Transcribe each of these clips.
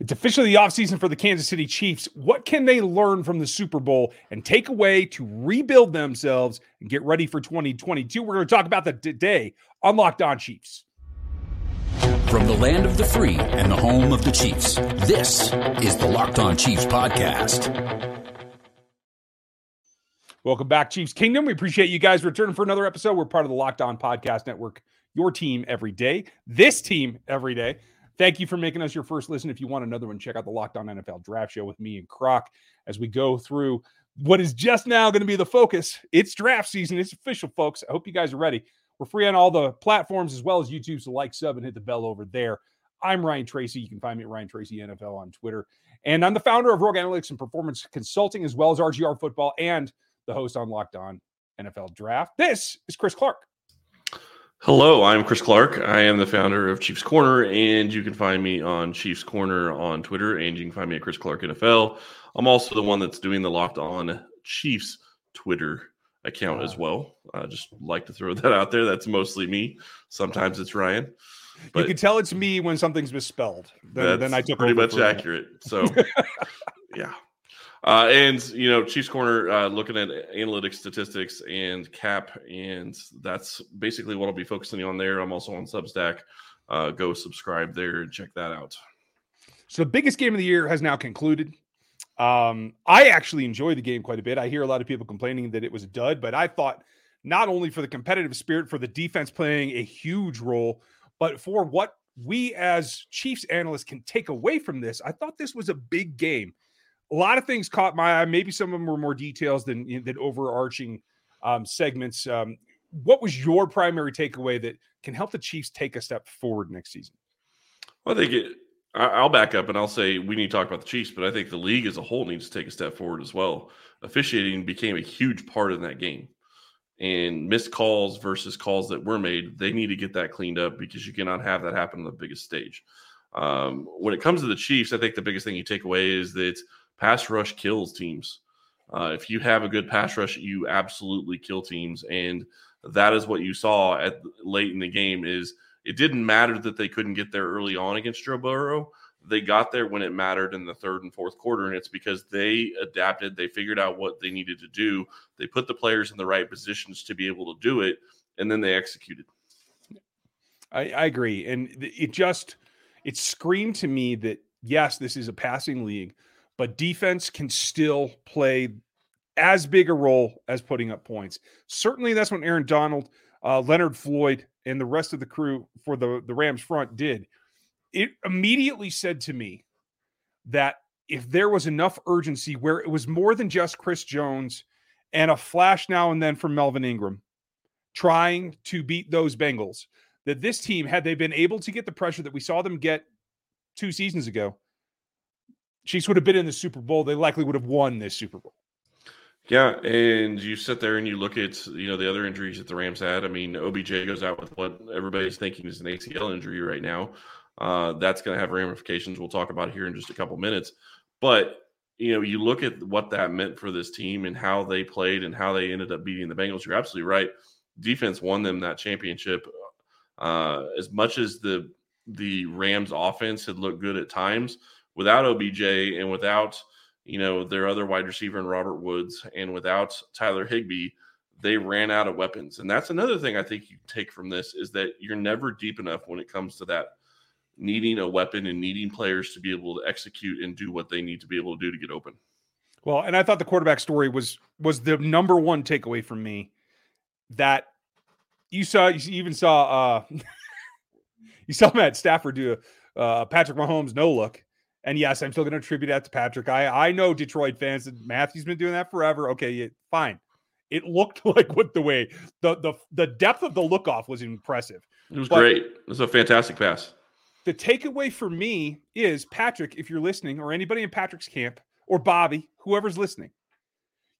It's officially the offseason for the Kansas City Chiefs. What can they learn from the Super Bowl and take away to rebuild themselves and get ready for 2022? We're going to talk about that today on Locked On Chiefs. From the land of the free and the home of the Chiefs, this is the Locked On Chiefs podcast. Welcome back, Chiefs Kingdom. We appreciate you guys returning for another episode. We're part of the Locked On Podcast Network, your team every day, this team every day. Thank you for making us your first listen. If you want another one, check out the Locked On NFL Draft Show with me and Croc as we go through what is just now going to be the focus. It's draft season. It's official, folks. I hope you guys are ready. We're free on all the platforms as well as YouTube. So like, sub, and hit the bell over there. I'm Ryan Tracy. You can find me at Ryan Tracy NFL on Twitter. And I'm the founder of Rogue Analytics and Performance Consulting, as well as RGR Football and the host on Locked On NFL Draft. This is Chris Clark. Hello, I'm Chris Clark. I am the founder of Chiefs Corner, and you can find me on Chiefs Corner on Twitter, and you can find me at Chris Clark NFL. I'm also the one that's doing the Locked On Chiefs Twitter account as ah. well. I just like to throw that out there. That's mostly me. Sometimes it's Ryan. But you can tell it's me when something's misspelled. Then, then I took pretty much accurate. So, yeah. Uh, and you know, Chiefs Corner uh, looking at analytics, statistics, and cap, and that's basically what I'll be focusing on there. I'm also on Substack. Uh, go subscribe there and check that out. So the biggest game of the year has now concluded. Um, I actually enjoy the game quite a bit. I hear a lot of people complaining that it was a dud, but I thought not only for the competitive spirit, for the defense playing a huge role, but for what we as Chiefs analysts can take away from this, I thought this was a big game a lot of things caught my eye. Maybe some of them were more details than than overarching um, segments. Um, what was your primary takeaway that can help the Chiefs take a step forward next season? Well, I think it, I'll back up and I'll say we need to talk about the Chiefs, but I think the league as a whole needs to take a step forward as well. Officiating became a huge part of that game, and missed calls versus calls that were made. They need to get that cleaned up because you cannot have that happen on the biggest stage. Um, when it comes to the Chiefs, I think the biggest thing you take away is that pass rush kills teams. Uh, if you have a good pass rush, you absolutely kill teams, and that is what you saw at late in the game. Is it didn't matter that they couldn't get there early on against Joe Burrow. They got there when it mattered in the third and fourth quarter, and it's because they adapted. They figured out what they needed to do. They put the players in the right positions to be able to do it, and then they executed. I, I agree, and it just it screamed to me that yes, this is a passing league but defense can still play as big a role as putting up points. Certainly, that's what Aaron Donald, uh, Leonard Floyd, and the rest of the crew for the, the Rams front did. It immediately said to me that if there was enough urgency where it was more than just Chris Jones and a flash now and then from Melvin Ingram trying to beat those Bengals, that this team, had they been able to get the pressure that we saw them get two seasons ago, Chiefs would have been in the Super Bowl, they likely would have won this Super Bowl. Yeah, and you sit there and you look at you know the other injuries that the Rams had. I mean, OBJ goes out with what everybody's thinking is an ACL injury right now. Uh, that's going to have ramifications. We'll talk about here in just a couple minutes. But you know, you look at what that meant for this team and how they played and how they ended up beating the Bengals. You're absolutely right. Defense won them that championship. Uh, as much as the the Rams offense had looked good at times, without OBJ and without you know their other wide receiver in Robert Woods and without Tyler Higbee, they ran out of weapons. And that's another thing I think you take from this is that you're never deep enough when it comes to that needing a weapon and needing players to be able to execute and do what they need to be able to do to get open. Well, and I thought the quarterback story was was the number one takeaway from me that you saw you even saw uh you saw Matt Stafford do a uh, Patrick Mahomes no look and yes, I'm still going to attribute that to Patrick. I I know Detroit fans that Matthew's been doing that forever. Okay, yeah, fine. It looked like what the way the the the depth of the look off was impressive. It was but great. It was a fantastic pass. The takeaway for me is Patrick, if you're listening, or anybody in Patrick's camp, or Bobby, whoever's listening,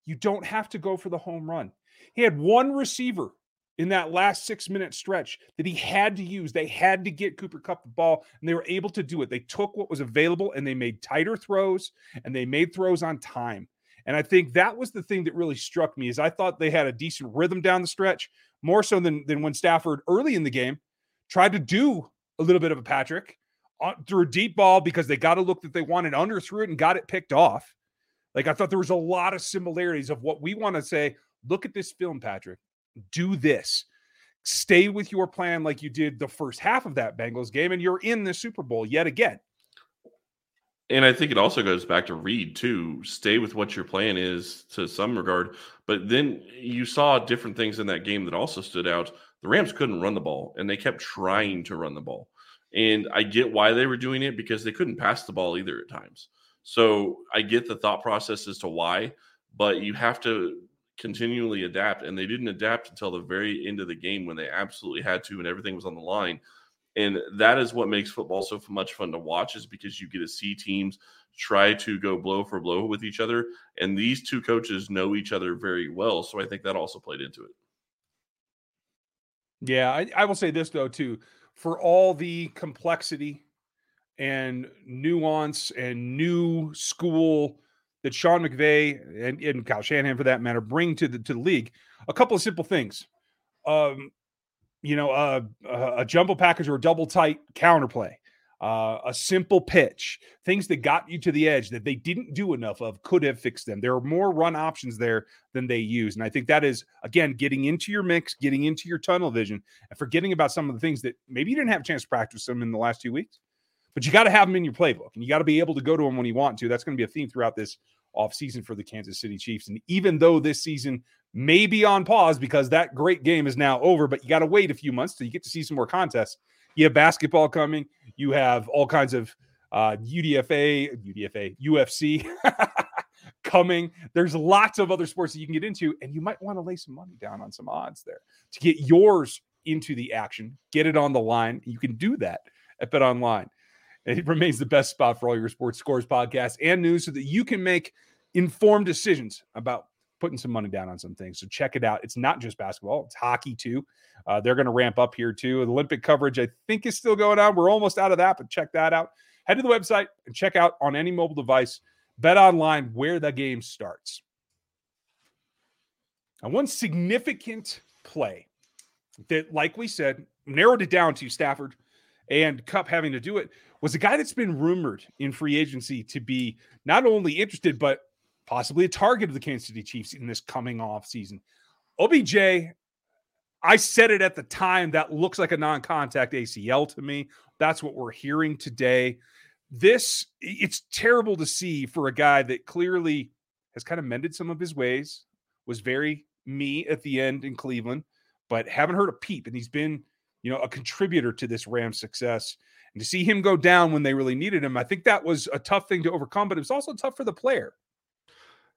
you don't have to go for the home run. He had one receiver in that last six minute stretch that he had to use. They had to get Cooper Kupp the ball, and they were able to do it. They took what was available and they made tighter throws and they made throws on time. And I think that was the thing that really struck me is I thought they had a decent rhythm down the stretch, more so than, than when Stafford early in the game tried to do a little bit of a Patrick uh, through a deep ball because they got a look that they wanted, under threw it and got it picked off. Like I thought there was a lot of similarities of what we want to say. Look at this film, Patrick. Do this. Stay with your plan like you did the first half of that Bengals game, and you're in the Super Bowl yet again. And I think it also goes back to Reid too. Stay with what your plan is to some regard. But then you saw different things in that game that also stood out. The Rams couldn't run the ball, and they kept trying to run the ball. And I get why they were doing it because they couldn't pass the ball either at times. So I get the thought process as to why, but you have to continually adapt. And they didn't adapt until the very end of the game when they absolutely had to and everything was on the line. And that is what makes football so much fun to watch, is because you get to see teams try to go blow for blow with each other. And these two coaches know each other very well. So I think that also played into it. Yeah, I, I will say this though, too. For all the complexity and nuance and new school that Sean McVay and, and Kyle Shanahan, for that matter, bring to the to the league. A couple of simple things. Um, you know, uh, a jumbo package or a double tight counterplay, uh, a simple pitch, things that got you to the edge that they didn't do enough of could have fixed them. There are more run options there than they use. And I think that is, again, getting into your mix, getting into your tunnel vision, and forgetting about some of the things that maybe you didn't have a chance to practice them in the last two weeks. But you got to have them in your playbook and you got to be able to go to them when you want to. That's going to be a theme throughout this offseason for the Kansas City Chiefs. And even though this season may be on pause because that great game is now over, but you got to wait a few months till you get to see some more contests. You have basketball coming, you have all kinds of uh, UDFA, UDFA, UFC coming. There's lots of other sports that you can get into, and you might want to lay some money down on some odds there to get yours into the action, get it on the line. You can do that at Bet Online. It remains the best spot for all your sports scores podcasts and news so that you can make informed decisions about putting some money down on some things. So check it out. It's not just basketball, it's hockey too. Uh, they're going to ramp up here too. The Olympic coverage, I think, is still going on. We're almost out of that, but check that out. Head to the website and check out on any mobile device, bet online where the game starts. And one significant play that, like we said, narrowed it down to Stafford and Kupp having to do it was a guy that's been rumored in free agency to be not only interested, but possibly a target of the Kansas City Chiefs in this coming off season. OBJ, I said it at the time, that looks like a non contact ACL to me. That's what we're hearing today. This, it's terrible to see for a guy that clearly has kind of mended some of his ways, was very me at the end in Cleveland, but haven't heard a peep. And he's been you know, a contributor to this Rams success. And to see him go down when they really needed him, I think that was a tough thing to overcome, but it was also tough for the player.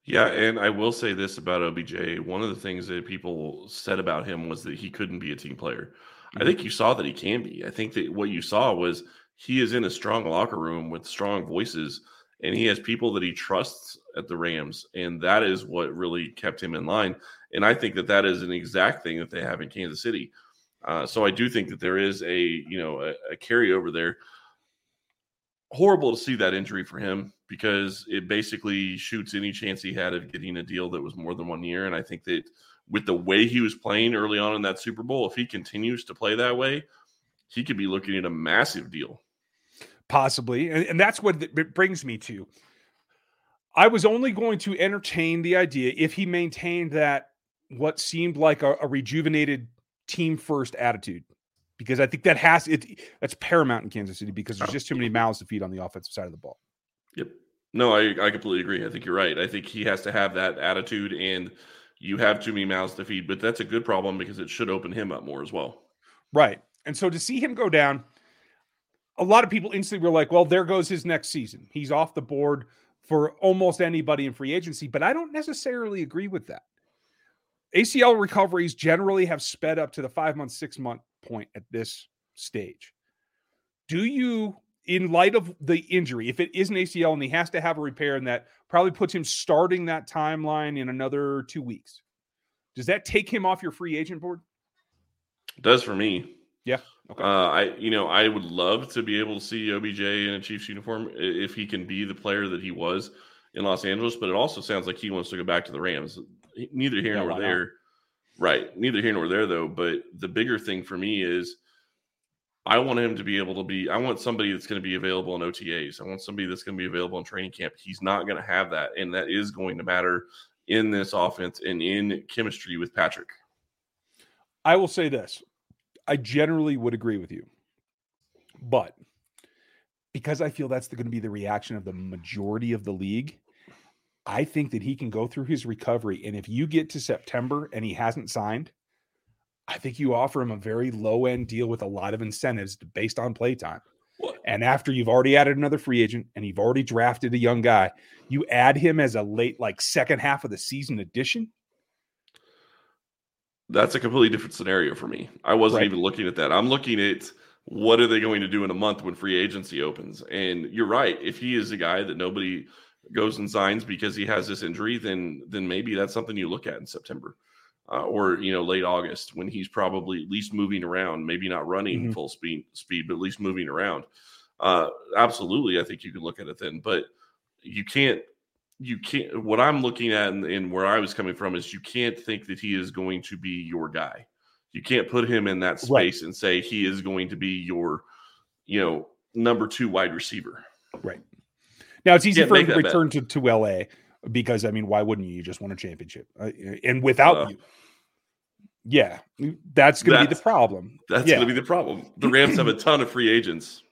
Yeah, and I will say this about OBJ. One of the things that people said about him was that he couldn't be a team player. Mm-hmm. I think you saw that he can be. I think that what you saw was he is in a strong locker room with strong voices and he has people that he trusts at the Rams and that is what really kept him in line. And I think that that is an exact thing that they have in Kansas City. Uh, so I do think that there is a you know a, a carryover there. Horrible to see that injury for him because it basically shoots any chance he had of getting a deal that was more than one year. And I think that with the way he was playing early on in that Super Bowl, if he continues to play that way, he could be looking at a massive deal. Possibly. And, and that's what it brings me to. I was only going to entertain the idea if he maintained that what seemed like a, a rejuvenated team first attitude because I think that has it. That's paramount in Kansas City because there's oh, just too many mouths to feed on the offensive side of the ball. Yep. No, I, I completely agree. I think you're right. I think he has to have that attitude, and you have too many mouths to feed. But that's a good problem because it should open him up more as well. Right. And so to see him go down, a lot of people instantly were like, "Well, there goes his next season. He's off the board for almost anybody in free agency." But I don't necessarily agree with that. ACL recoveries generally have sped up to the five month, six month point at this stage. Do you, in light of the injury, if it is an ACL and he has to have a repair, and that probably puts him starting that timeline in another two weeks, does that take him off your free agent board? It does for me. Yeah. Okay. Uh, I, you know, I would love to be able to see OBJ in a Chiefs uniform if he can be the player that he was in Los Angeles, but it also sounds like he wants to go back to the Rams neither here yeah, nor there. Not? Right. Neither here nor there, though. But the bigger thing for me is I want him to be able to be. I want somebody that's going to be available in OTAs. I want somebody that's going to be available in training camp. He's not going to have that, and that is going to matter in this offense and in chemistry with Patrick. I will say this: I generally would agree with you, but because I feel that's going to be the reaction of the majority of the league, I think that he can go through his recovery. And if you get to September and he hasn't signed, I think you offer him a very low end deal with a lot of incentives based on play time. And after you've already added another free agent and you've already drafted a young guy, you add him as a late, like second half of the season addition. That's a completely different scenario for me. I wasn't right. even looking at that. I'm looking at what are they going to do in a month when free agency opens. And you're right. If he is a guy that nobody goes and signs because he has this injury, then then maybe that's something you look at in September uh, or you know late August when he's probably at least moving around, maybe not running mm-hmm. full speed speed, but at least moving around. Uh, absolutely, I think you can look at it then, but you can't. You can't. What I'm looking at and, and where I was coming from is you can't think that he is going to be your guy. You can't put him in that space right. and say he is going to be your, you know, number two wide receiver. Right. Now it's easy for him to return to, to LA because I mean, why wouldn't you? You just won a championship, uh, and without uh, you, yeah, that's going to be the problem. That's yeah. going to be the problem. The Rams have a ton of free agents.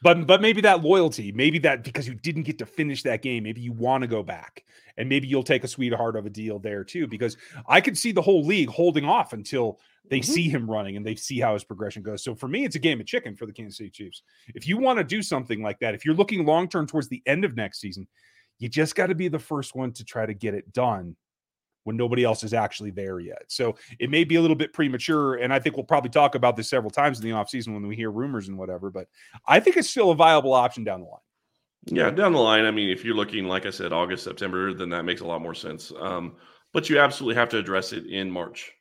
But but maybe that loyalty, maybe that because you didn't get to finish that game, maybe you want to go back, and maybe you'll take a sweetheart of a deal there too. Because I could see the whole league holding off until they mm-hmm. see him running and they see how his progression goes. So for me, it's a game of chicken for the Kansas City Chiefs. If you want to do something like that, if you're looking long term towards the end of next season, you just got to be the first one to try to get it done when nobody else is actually there yet. So it may be a little bit premature. And I think we'll probably talk about this several times in the offseason when we hear rumors and whatever. But I think it's still a viable option down the line. Yeah, down the line. I mean, if you're looking, like I said, August, September, then that makes a lot more sense. Um, but you absolutely have to address it in March.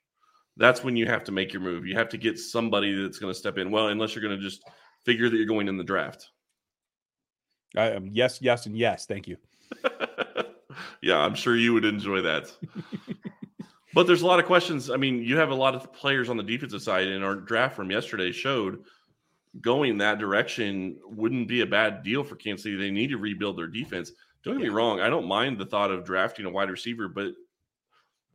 That's when you have to make your move. You have to get somebody that's going to step in. Well, unless you're going to just figure that you're going in the draft. I, um, yes, yes, and yes. Thank you. yeah, I'm sure you would enjoy that. but there's a lot of questions. I mean, you have a lot of players on the defensive side, and our draft from yesterday showed going that direction wouldn't be a bad deal for Kansas City. They need to rebuild their defense. Don't get me wrong, I don't mind the thought of drafting a wide receiver, but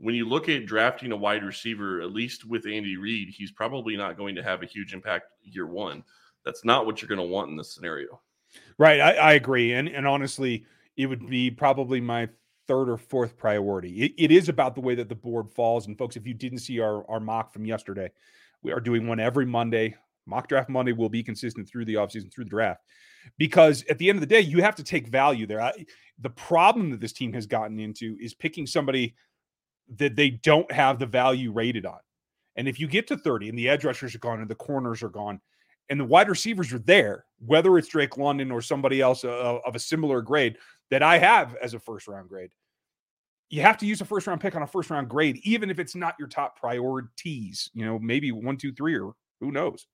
when you look at drafting a wide receiver, at least with Andy Reid, he's probably not going to have a huge impact year one. That's not what you're going to want in this scenario. Right. I, I agree. And and honestly, it would be probably my third or fourth priority. It, it is about the way that the board falls. And folks, if you didn't see our, our mock from yesterday, we are doing one every Monday. Mock draft Monday will be consistent through the offseason, through the draft. Because at the end of the day, you have to take value there. I, the problem that this team has gotten into is picking somebody that they don't have the value rated on. And if you get to 30 and the edge rushers are gone and the corners are gone, and the wide receivers are there, whether it's Drake London or somebody else uh, of a similar grade that I have as a first round grade. You have to use a first round pick on a first round grade, even if it's not your top priorities. You know, maybe one, two, three, or who knows.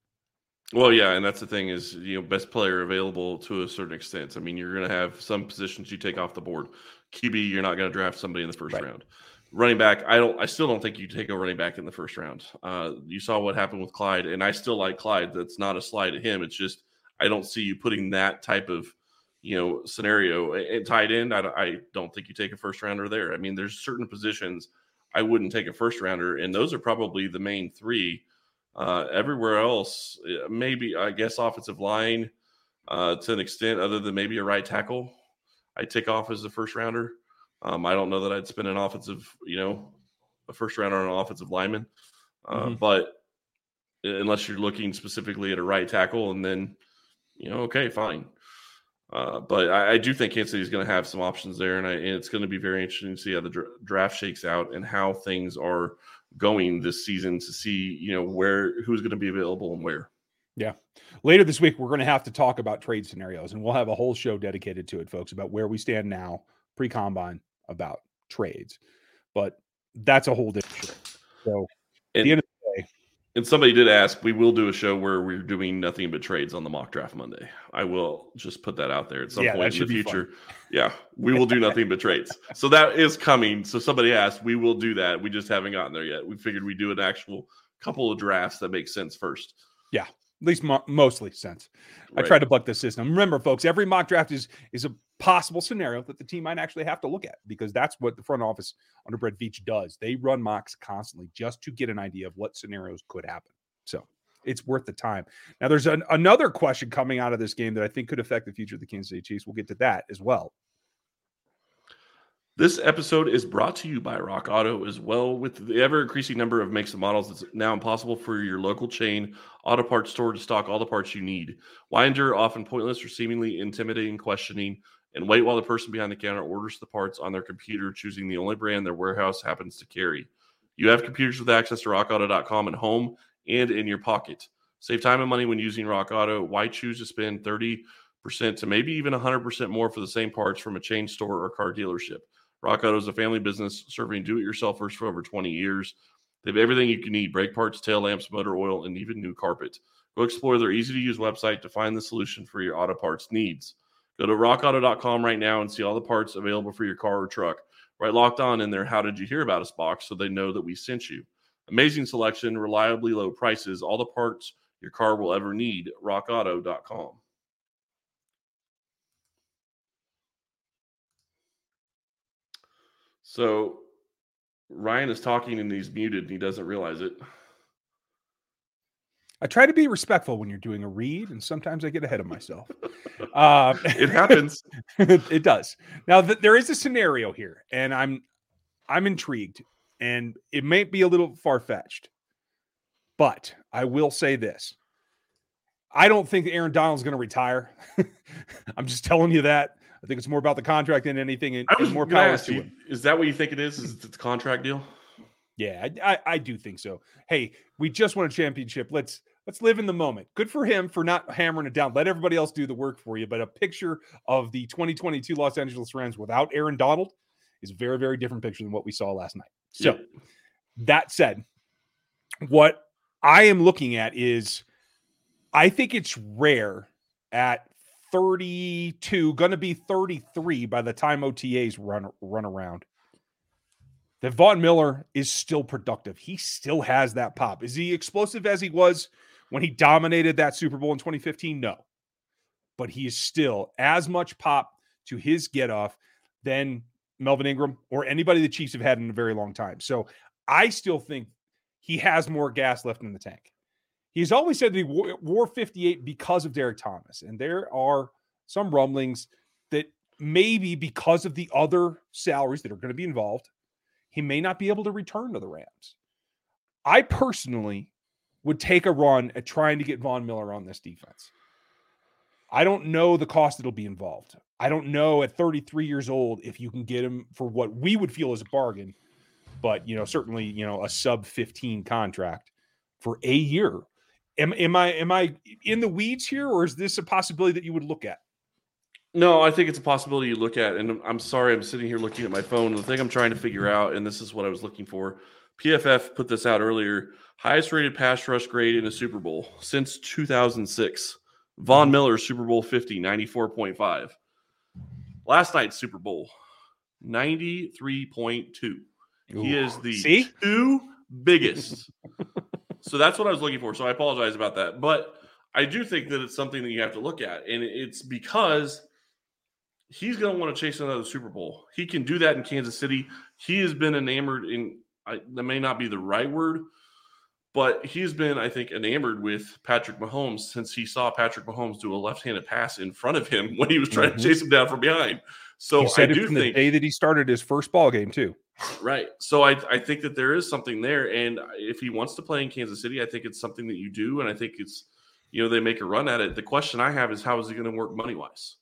Well, yeah, and that's the thing is you know best player available to a certain extent. I mean, you're going to have some positions you take off the board. QB, you're not going to draft somebody in the first right. round running back, I don't. I still don't think you take a running back in the first round. Uh, you saw what happened with Clyde, and I still like Clyde. That's not a slide at him. It's just I don't see you putting that type of you know scenario and tight end. I, I don't think you take a first rounder there. I mean, there's certain positions I wouldn't take a first rounder, and those are probably the main three. Uh, everywhere else, maybe I guess offensive line uh, to an extent, other than maybe a right tackle, I take off as a first rounder. Um, I don't know that I'd spend an offensive, you know, a first rounder on an offensive lineman, uh, mm-hmm. but unless you're looking specifically at a right tackle, and then, you know, okay, fine. Uh, but I, I, do think Kansas City is going to have some options there, and, I, and, it's going to be very interesting to see how the dra- draft shakes out and how things are going this season to see, you know, where who's going to be available and where. Yeah. Later this week, we're going to have to talk about trade scenarios, and we'll have a whole show dedicated to it, folks, about where we stand now, pre combine, about trades, but that's a whole different. Show. So at the end of the day, and somebody did ask, we will do a show where we're doing nothing but trades on the mock draft Monday. I will just put that out there at some yeah, point in the future. Yeah, we will do nothing but trades. So that is coming. So somebody asked, we will do that. We just haven't gotten there yet. We figured we do an actual couple of drafts that make sense first. Yeah. At least mo- mostly sense. Right. I try to buck the system. Remember, folks, every mock draft is is a possible scenario that the team might actually have to look at because that's what the front office under Brett Veach does. They run mocks constantly just to get an idea of what scenarios could happen. So it's worth the time. Now, there's an, another question coming out of this game that I think could affect the future of the Kansas City Chiefs. We'll get to that as well. This episode is brought to you by Rock Auto as well. With the ever increasing number of makes and models, it's now impossible for your local chain auto parts store to stock all the parts you need. Why endure often pointless or seemingly intimidating questioning and wait while the person behind the counter orders the parts on their computer, choosing the only brand their warehouse happens to carry? You have computers with access to rockauto.com at home and in your pocket. Save time and money when using Rock Auto. Why choose to spend 30% to maybe even 100% more for the same parts from a chain store or car dealership? Rock Auto is a family business serving do it yourselfers for over 20 years. They have everything you can need brake parts, tail lamps, motor oil, and even new carpet. Go explore their easy to use website to find the solution for your auto parts needs. Go to rockauto.com right now and see all the parts available for your car or truck. Right locked on in their How Did You Hear About Us box so they know that we sent you. Amazing selection, reliably low prices, all the parts your car will ever need. RockAuto.com. So Ryan is talking and he's muted and he doesn't realize it. I try to be respectful when you're doing a read, and sometimes I get ahead of myself. Uh, It happens. it does. Now th- there is a scenario here, and I'm I'm intrigued, and it may be a little far fetched, but I will say this: I don't think Aaron Donald's going to retire. I'm just telling you that. I think it's more about the contract than anything, and, I and more power to you, him. Is that what you think it is? Is it the contract deal? Yeah, I, I, I do think so. Hey, we just won a championship. Let's let's live in the moment. Good for him for not hammering it down. Let everybody else do the work for you. But a picture of the 2022 Los Angeles Rams without Aaron Donald is a very very different picture than what we saw last night. So Yeah. that said, what I am looking at is I think it's rare at 32, going to be 33 by the time OTAs run run around. That Von Miller is still productive. He still has that pop. Is he explosive as he was when he dominated that Super Bowl in 2015? No. But he is still as much pop to his get off than Melvin Ingram or anybody the Chiefs have had in a very long time. So I still think he has more gas left in the tank. He's always said that he wore, wore 58 because of Derrick Thomas. And there are some rumblings that maybe because of the other salaries that are going to be involved, he may not be able to return to the Rams. I personally would take a run at trying to get Von Miller on this defense. I don't know the cost that'll be involved. I don't know at 33 years old if you can get him for what we would feel is a bargain, but you know, certainly, you know, a sub 15 contract for a year. Am, am I am I in the weeds here, or is this a possibility that you would look at? No, I think it's a possibility you look at. And I'm- sorry, I'm sitting here looking at my phone. The thing I'm trying to figure mm-hmm. out, and this is what I was looking for. PFF put this out earlier. Highest rated pass rush grade in a Super Bowl since 2006. Von mm-hmm. Miller, Super Bowl 50, 94.5. Last night's Super Bowl, 93.2. He is the See? two biggest. so that's what I was looking for. So I apologize about that. But I do think that it's something that you have to look at. And it's because he's going to want to chase another Super Bowl. He can do that in Kansas City. He has been enamored in, I, that may not be the right word, but he's been, I think, enamored with Patrick Mahomes since he saw Patrick Mahomes do a left handed pass in front of him when he was trying Mhm. to chase him down from behind. So I do think the day that he started his first ball game too. Right. So I, I think that there is something there. And if he wants to play in Kansas City, I think it's something that you do. And I think it's, you know, they make a run at it. The question I have is how is it going to work money wise?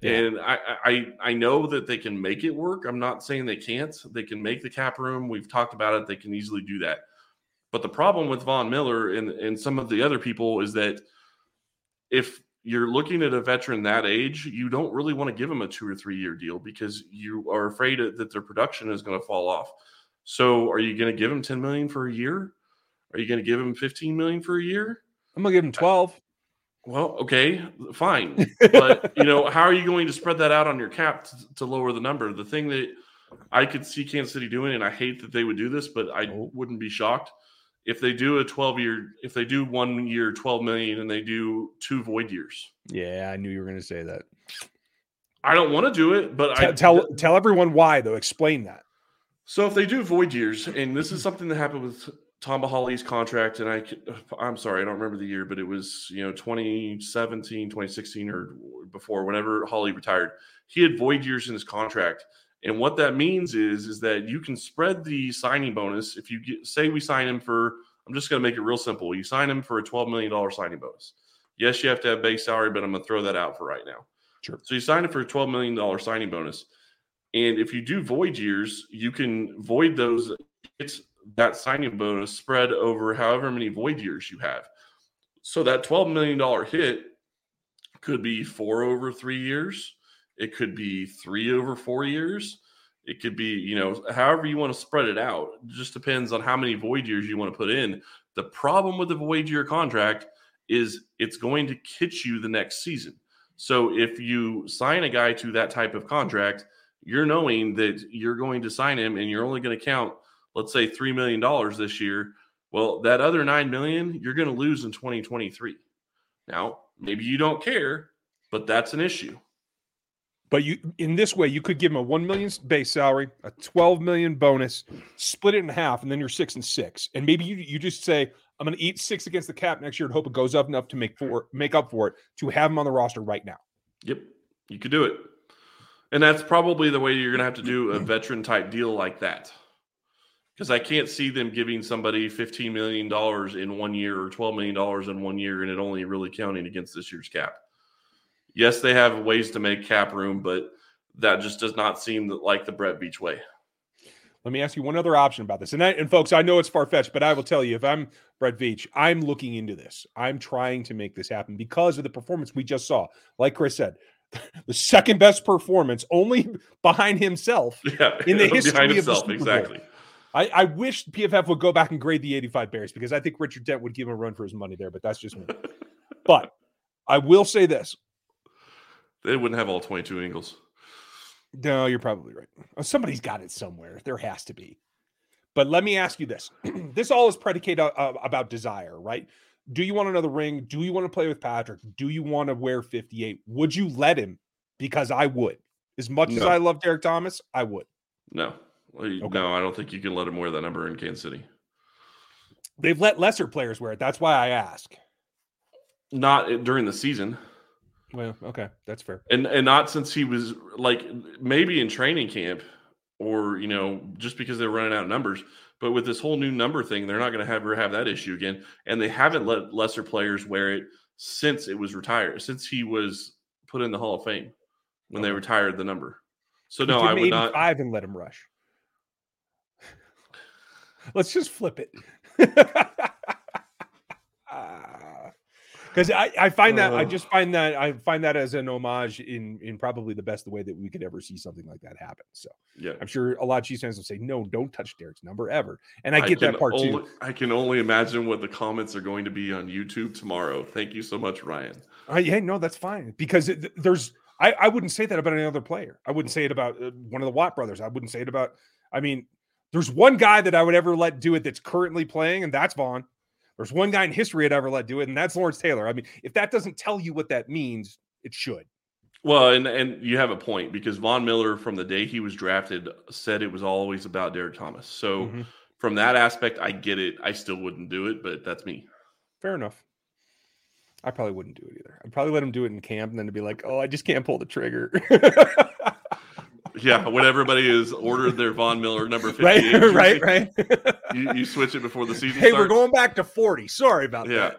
Yeah. And I, I I know that they can make it work. I'm not saying they can't. They can make the cap room. We've talked about it. They can easily do that. But the problem with Von Miller and, and some of the other people is that if you're looking at a veteran that age, you don't really want to give them a two or three year deal because you are afraid that their production is going to fall off. So are you going to give him 10 million for a year? Are you going to give him 15 million for a year? I'm gonna give him uh, 12. Well, okay, fine. But you know, how are you going to spread that out on your cap to, to lower the number? The thing that I could see Kansas City doing, and I hate that they would do this, but I Oh. wouldn't be shocked, if they do a 12 year, if they do one year 12 million and they do two void years. Yeah, I knew you were going to say that. I don't want to do it, but tell, I tell tell everyone why though. Explain that. So if they do void years, and this is something that happened with Tamba Hali's contract, and I, I'm sorry, I don't remember the year, but it was you know 2017, 2016, or before, whenever Hali retired, he had void years in his contract, and what that means is is that you can spread the signing bonus if you get, say we sign him for. I'm just going to make it real simple. You sign him for a 12 million dollar signing bonus. Yes, you have to have base salary, but I'm going to throw that out for right now. Sure. So you sign him for a 12 million dollar signing bonus. And if you do void years, you can void those. It's that signing bonus spread over however many void years you have. So that $12 million hit could be four over three years. It could be three over four years. It could be, you know, however you want to spread it out. It just depends on how many void years you want to put in. The problem with the void year contract is it's going to hit you the next season. So if you sign a guy to that type of contract, you're knowing that you're going to sign him and you're only going to count, let's say, $3 million this year. Well, that other 9 million you're going to lose in 2023. Now, maybe you don't care, but that's an issue. But you in this way, you could give him a one million base salary, a 12 million bonus, split it in half, and then you're six and six. And maybe you, you just say, I'm gonna eat six against the cap next year and hope it goes up enough to make for make up for it to have him on the roster right now. Yep. You could do it. And that's probably the way you're going to have to do a veteran type deal like that. Because I can't see them giving somebody $15 million in one year or $12 million in one year and it only really counting against this year's cap. Yes, they have ways to make cap room, but that just does not seem like the Brett Veach way. Let me ask you one other option about this. And, I, and folks, I know it's far fetched, but I will tell you if I'm Brett Veach, I'm looking into this. I'm trying to make this happen because of the performance we just saw. Like Chris said, the second best performance, only behind himself yeah, in the history behind of himself, the Super exactly. Bowl. I, I wish PFF would go back and grade the 85 Bears because I think Richard Dent would give him a run for his money there, but that's just me. but I will say this. They wouldn't have all 22 angles. No, you're probably right. Oh, somebody's got it somewhere. There has to be. But let me ask you this. this all is predicated uh, uh, about desire, right? Do you want another ring? Do you want to play with Patrick? Do you want to wear 58? Would you let him? Because I would. As much as I love Derrick Thomas, I would. No. Okay. No, I don't think you can let him wear that number in Kansas City. They've let lesser players wear it. That's why I ask. Not uh, during the season. Well, okay, that's fair. and and not since he was like maybe in training camp or you know just because they're running out of numbers but with this whole new number thing they're not going to ever have that issue again and they haven't let lesser players wear it since it was retired since he was put in the hall of fame when they retired the number so no i would not 85 and let him rush. Let's just flip it. Because I, I find that I Uh. just find that I find that as an homage in in probably the best way that we could ever see something like that happen. So yeah I'm sure a lot of Chiefs fans will say, no, don't touch Derrick's number ever. And I get can that part only, too. i can only imagine what the comments are going to be on youtube tomorrow thank you so much ryan Uh, yeah, no, that's fine because it, there's I, I wouldn't say that about any other player. I wouldn't say it about uh, one of the Watt brothers. I wouldn't say it about. I mean, there's one guy that I would ever let do it that's currently playing, and that's Von. There's one guy in history I'd ever let do it, and that's Lawrence Taylor. I mean, if that doesn't tell you what that means, it should. Well, and and you have a point because Von Miller, from the day he was drafted, said it was always about Derrick Thomas. So Mhm. from that aspect, I get it. I still wouldn't do it, but that's me. Fair enough. I probably wouldn't do it either. I'd probably let him do it in camp, and then to be like, "Oh, I just can't pull the trigger." Yeah, when everybody has ordered their Von Miller number right, fifty-eight, jersey, right, right. You, you switch it before the season hey, starts. we're going back to 40. Sorry about Yeah,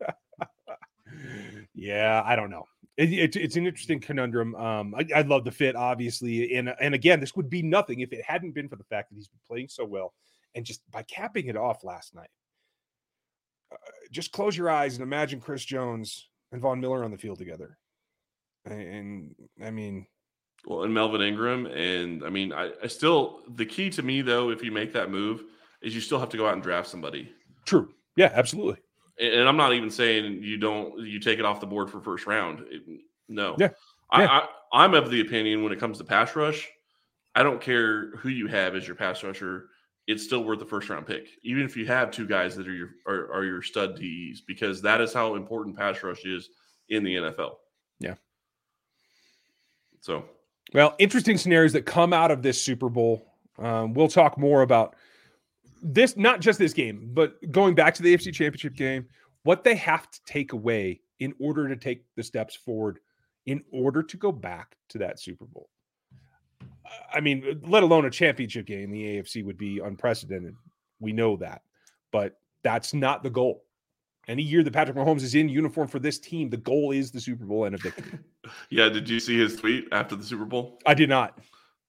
that. yeah, I don't know. It, it's it's an interesting conundrum. Um, I, I love the fit, obviously, and and again, this would be nothing if it hadn't been for the fact that he's been playing so well, and just by capping it off last night. Uh, just close your eyes and imagine Chris Jones and Von Miller on the field together, and, and I mean, well, and Melvin Ingram, and I mean, I, I still the key to me though, if you make that move, is you still have to go out and draft somebody. true. Yeah, absolutely. And and I'm not even saying you don't you take it off the board for first round. It- no. Yeah. I, Yeah. I, I'm of the opinion when it comes to pass rush, I don't care who you have as your pass rusher. it's still worth the first round pick, even if you have two guys that are your are, are your stud DEs, because that is how important pass rush is in the NFL. Yeah. So, well, interesting scenarios that come out of this Super Bowl. Um, we'll talk more about this, not just this game, but going back to the AFC Championship game, what they have to take away in order to take the steps forward, in order to go back to that Super Bowl. I mean, let alone a championship game, the AFC would be unprecedented. We know that, but that's not the goal. Any year that Patrick Mahomes is in uniform for this team, the goal is the Super Bowl and a victory. yeah, did you see his tweet after the Super Bowl? I did not.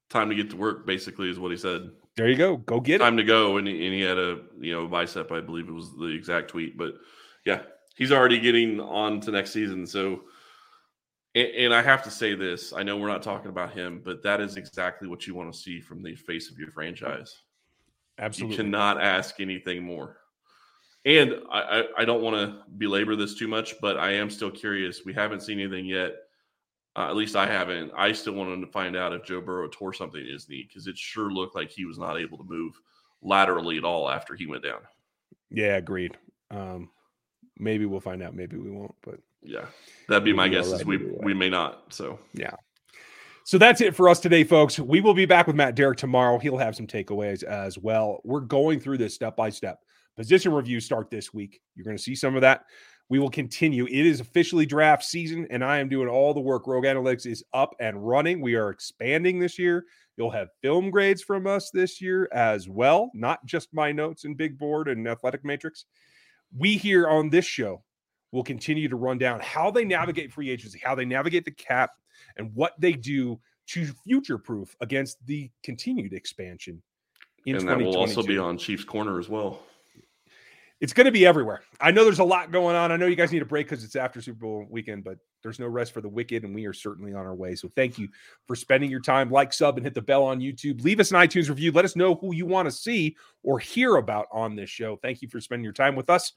Time to get to work, basically, is what he said. There you go. Go get Time it. to go, and he, and he had a you know bicep, I believe it was the exact tweet. But yeah, he's already getting on to next season. So, and, and I have to say this: I know we're not talking about him, but that is exactly what you want to see from the face of your franchise. Absolutely. You cannot ask anything more. And I, I, I don't want to belabor this too much, but I am still curious. We haven't seen anything yet. Uh, at least I haven't. I still wanted to find out if Joe Burrow tore something in his knee because it sure looked like he was not able to move laterally at all after he went down. Yeah, agreed. Um, maybe we'll find out. Maybe we won't. But yeah, that'd be my guess. Is we we may not. So yeah. So that's it for us today, folks. We will be back with Matt Derrick tomorrow. He'll have some takeaways as well. We're going through this step by step. Position reviews start this week. You're going to see some of that. We will continue. It is officially draft season, and I am doing all the work. Rogue Analytics is up and running. We are expanding this year. You'll have film grades from us this year as well, not just my notes and big board and athletic matrix. We here on this show will continue to run down how they navigate free agency, how they navigate the cap, and what they do to future proof against the continued expansion in and that will also be on Chiefs Corner as well. It's going to be everywhere. I know there's a lot going on. I know you guys need a break because it's after Super Bowl weekend, but there's no rest for the wicked, and we are certainly on our way. So thank you for spending your time. Like, sub, and hit the bell on YouTube. Leave us an iTunes review. Let us know who you want to see or hear about on this show. Thank you for spending your time with us.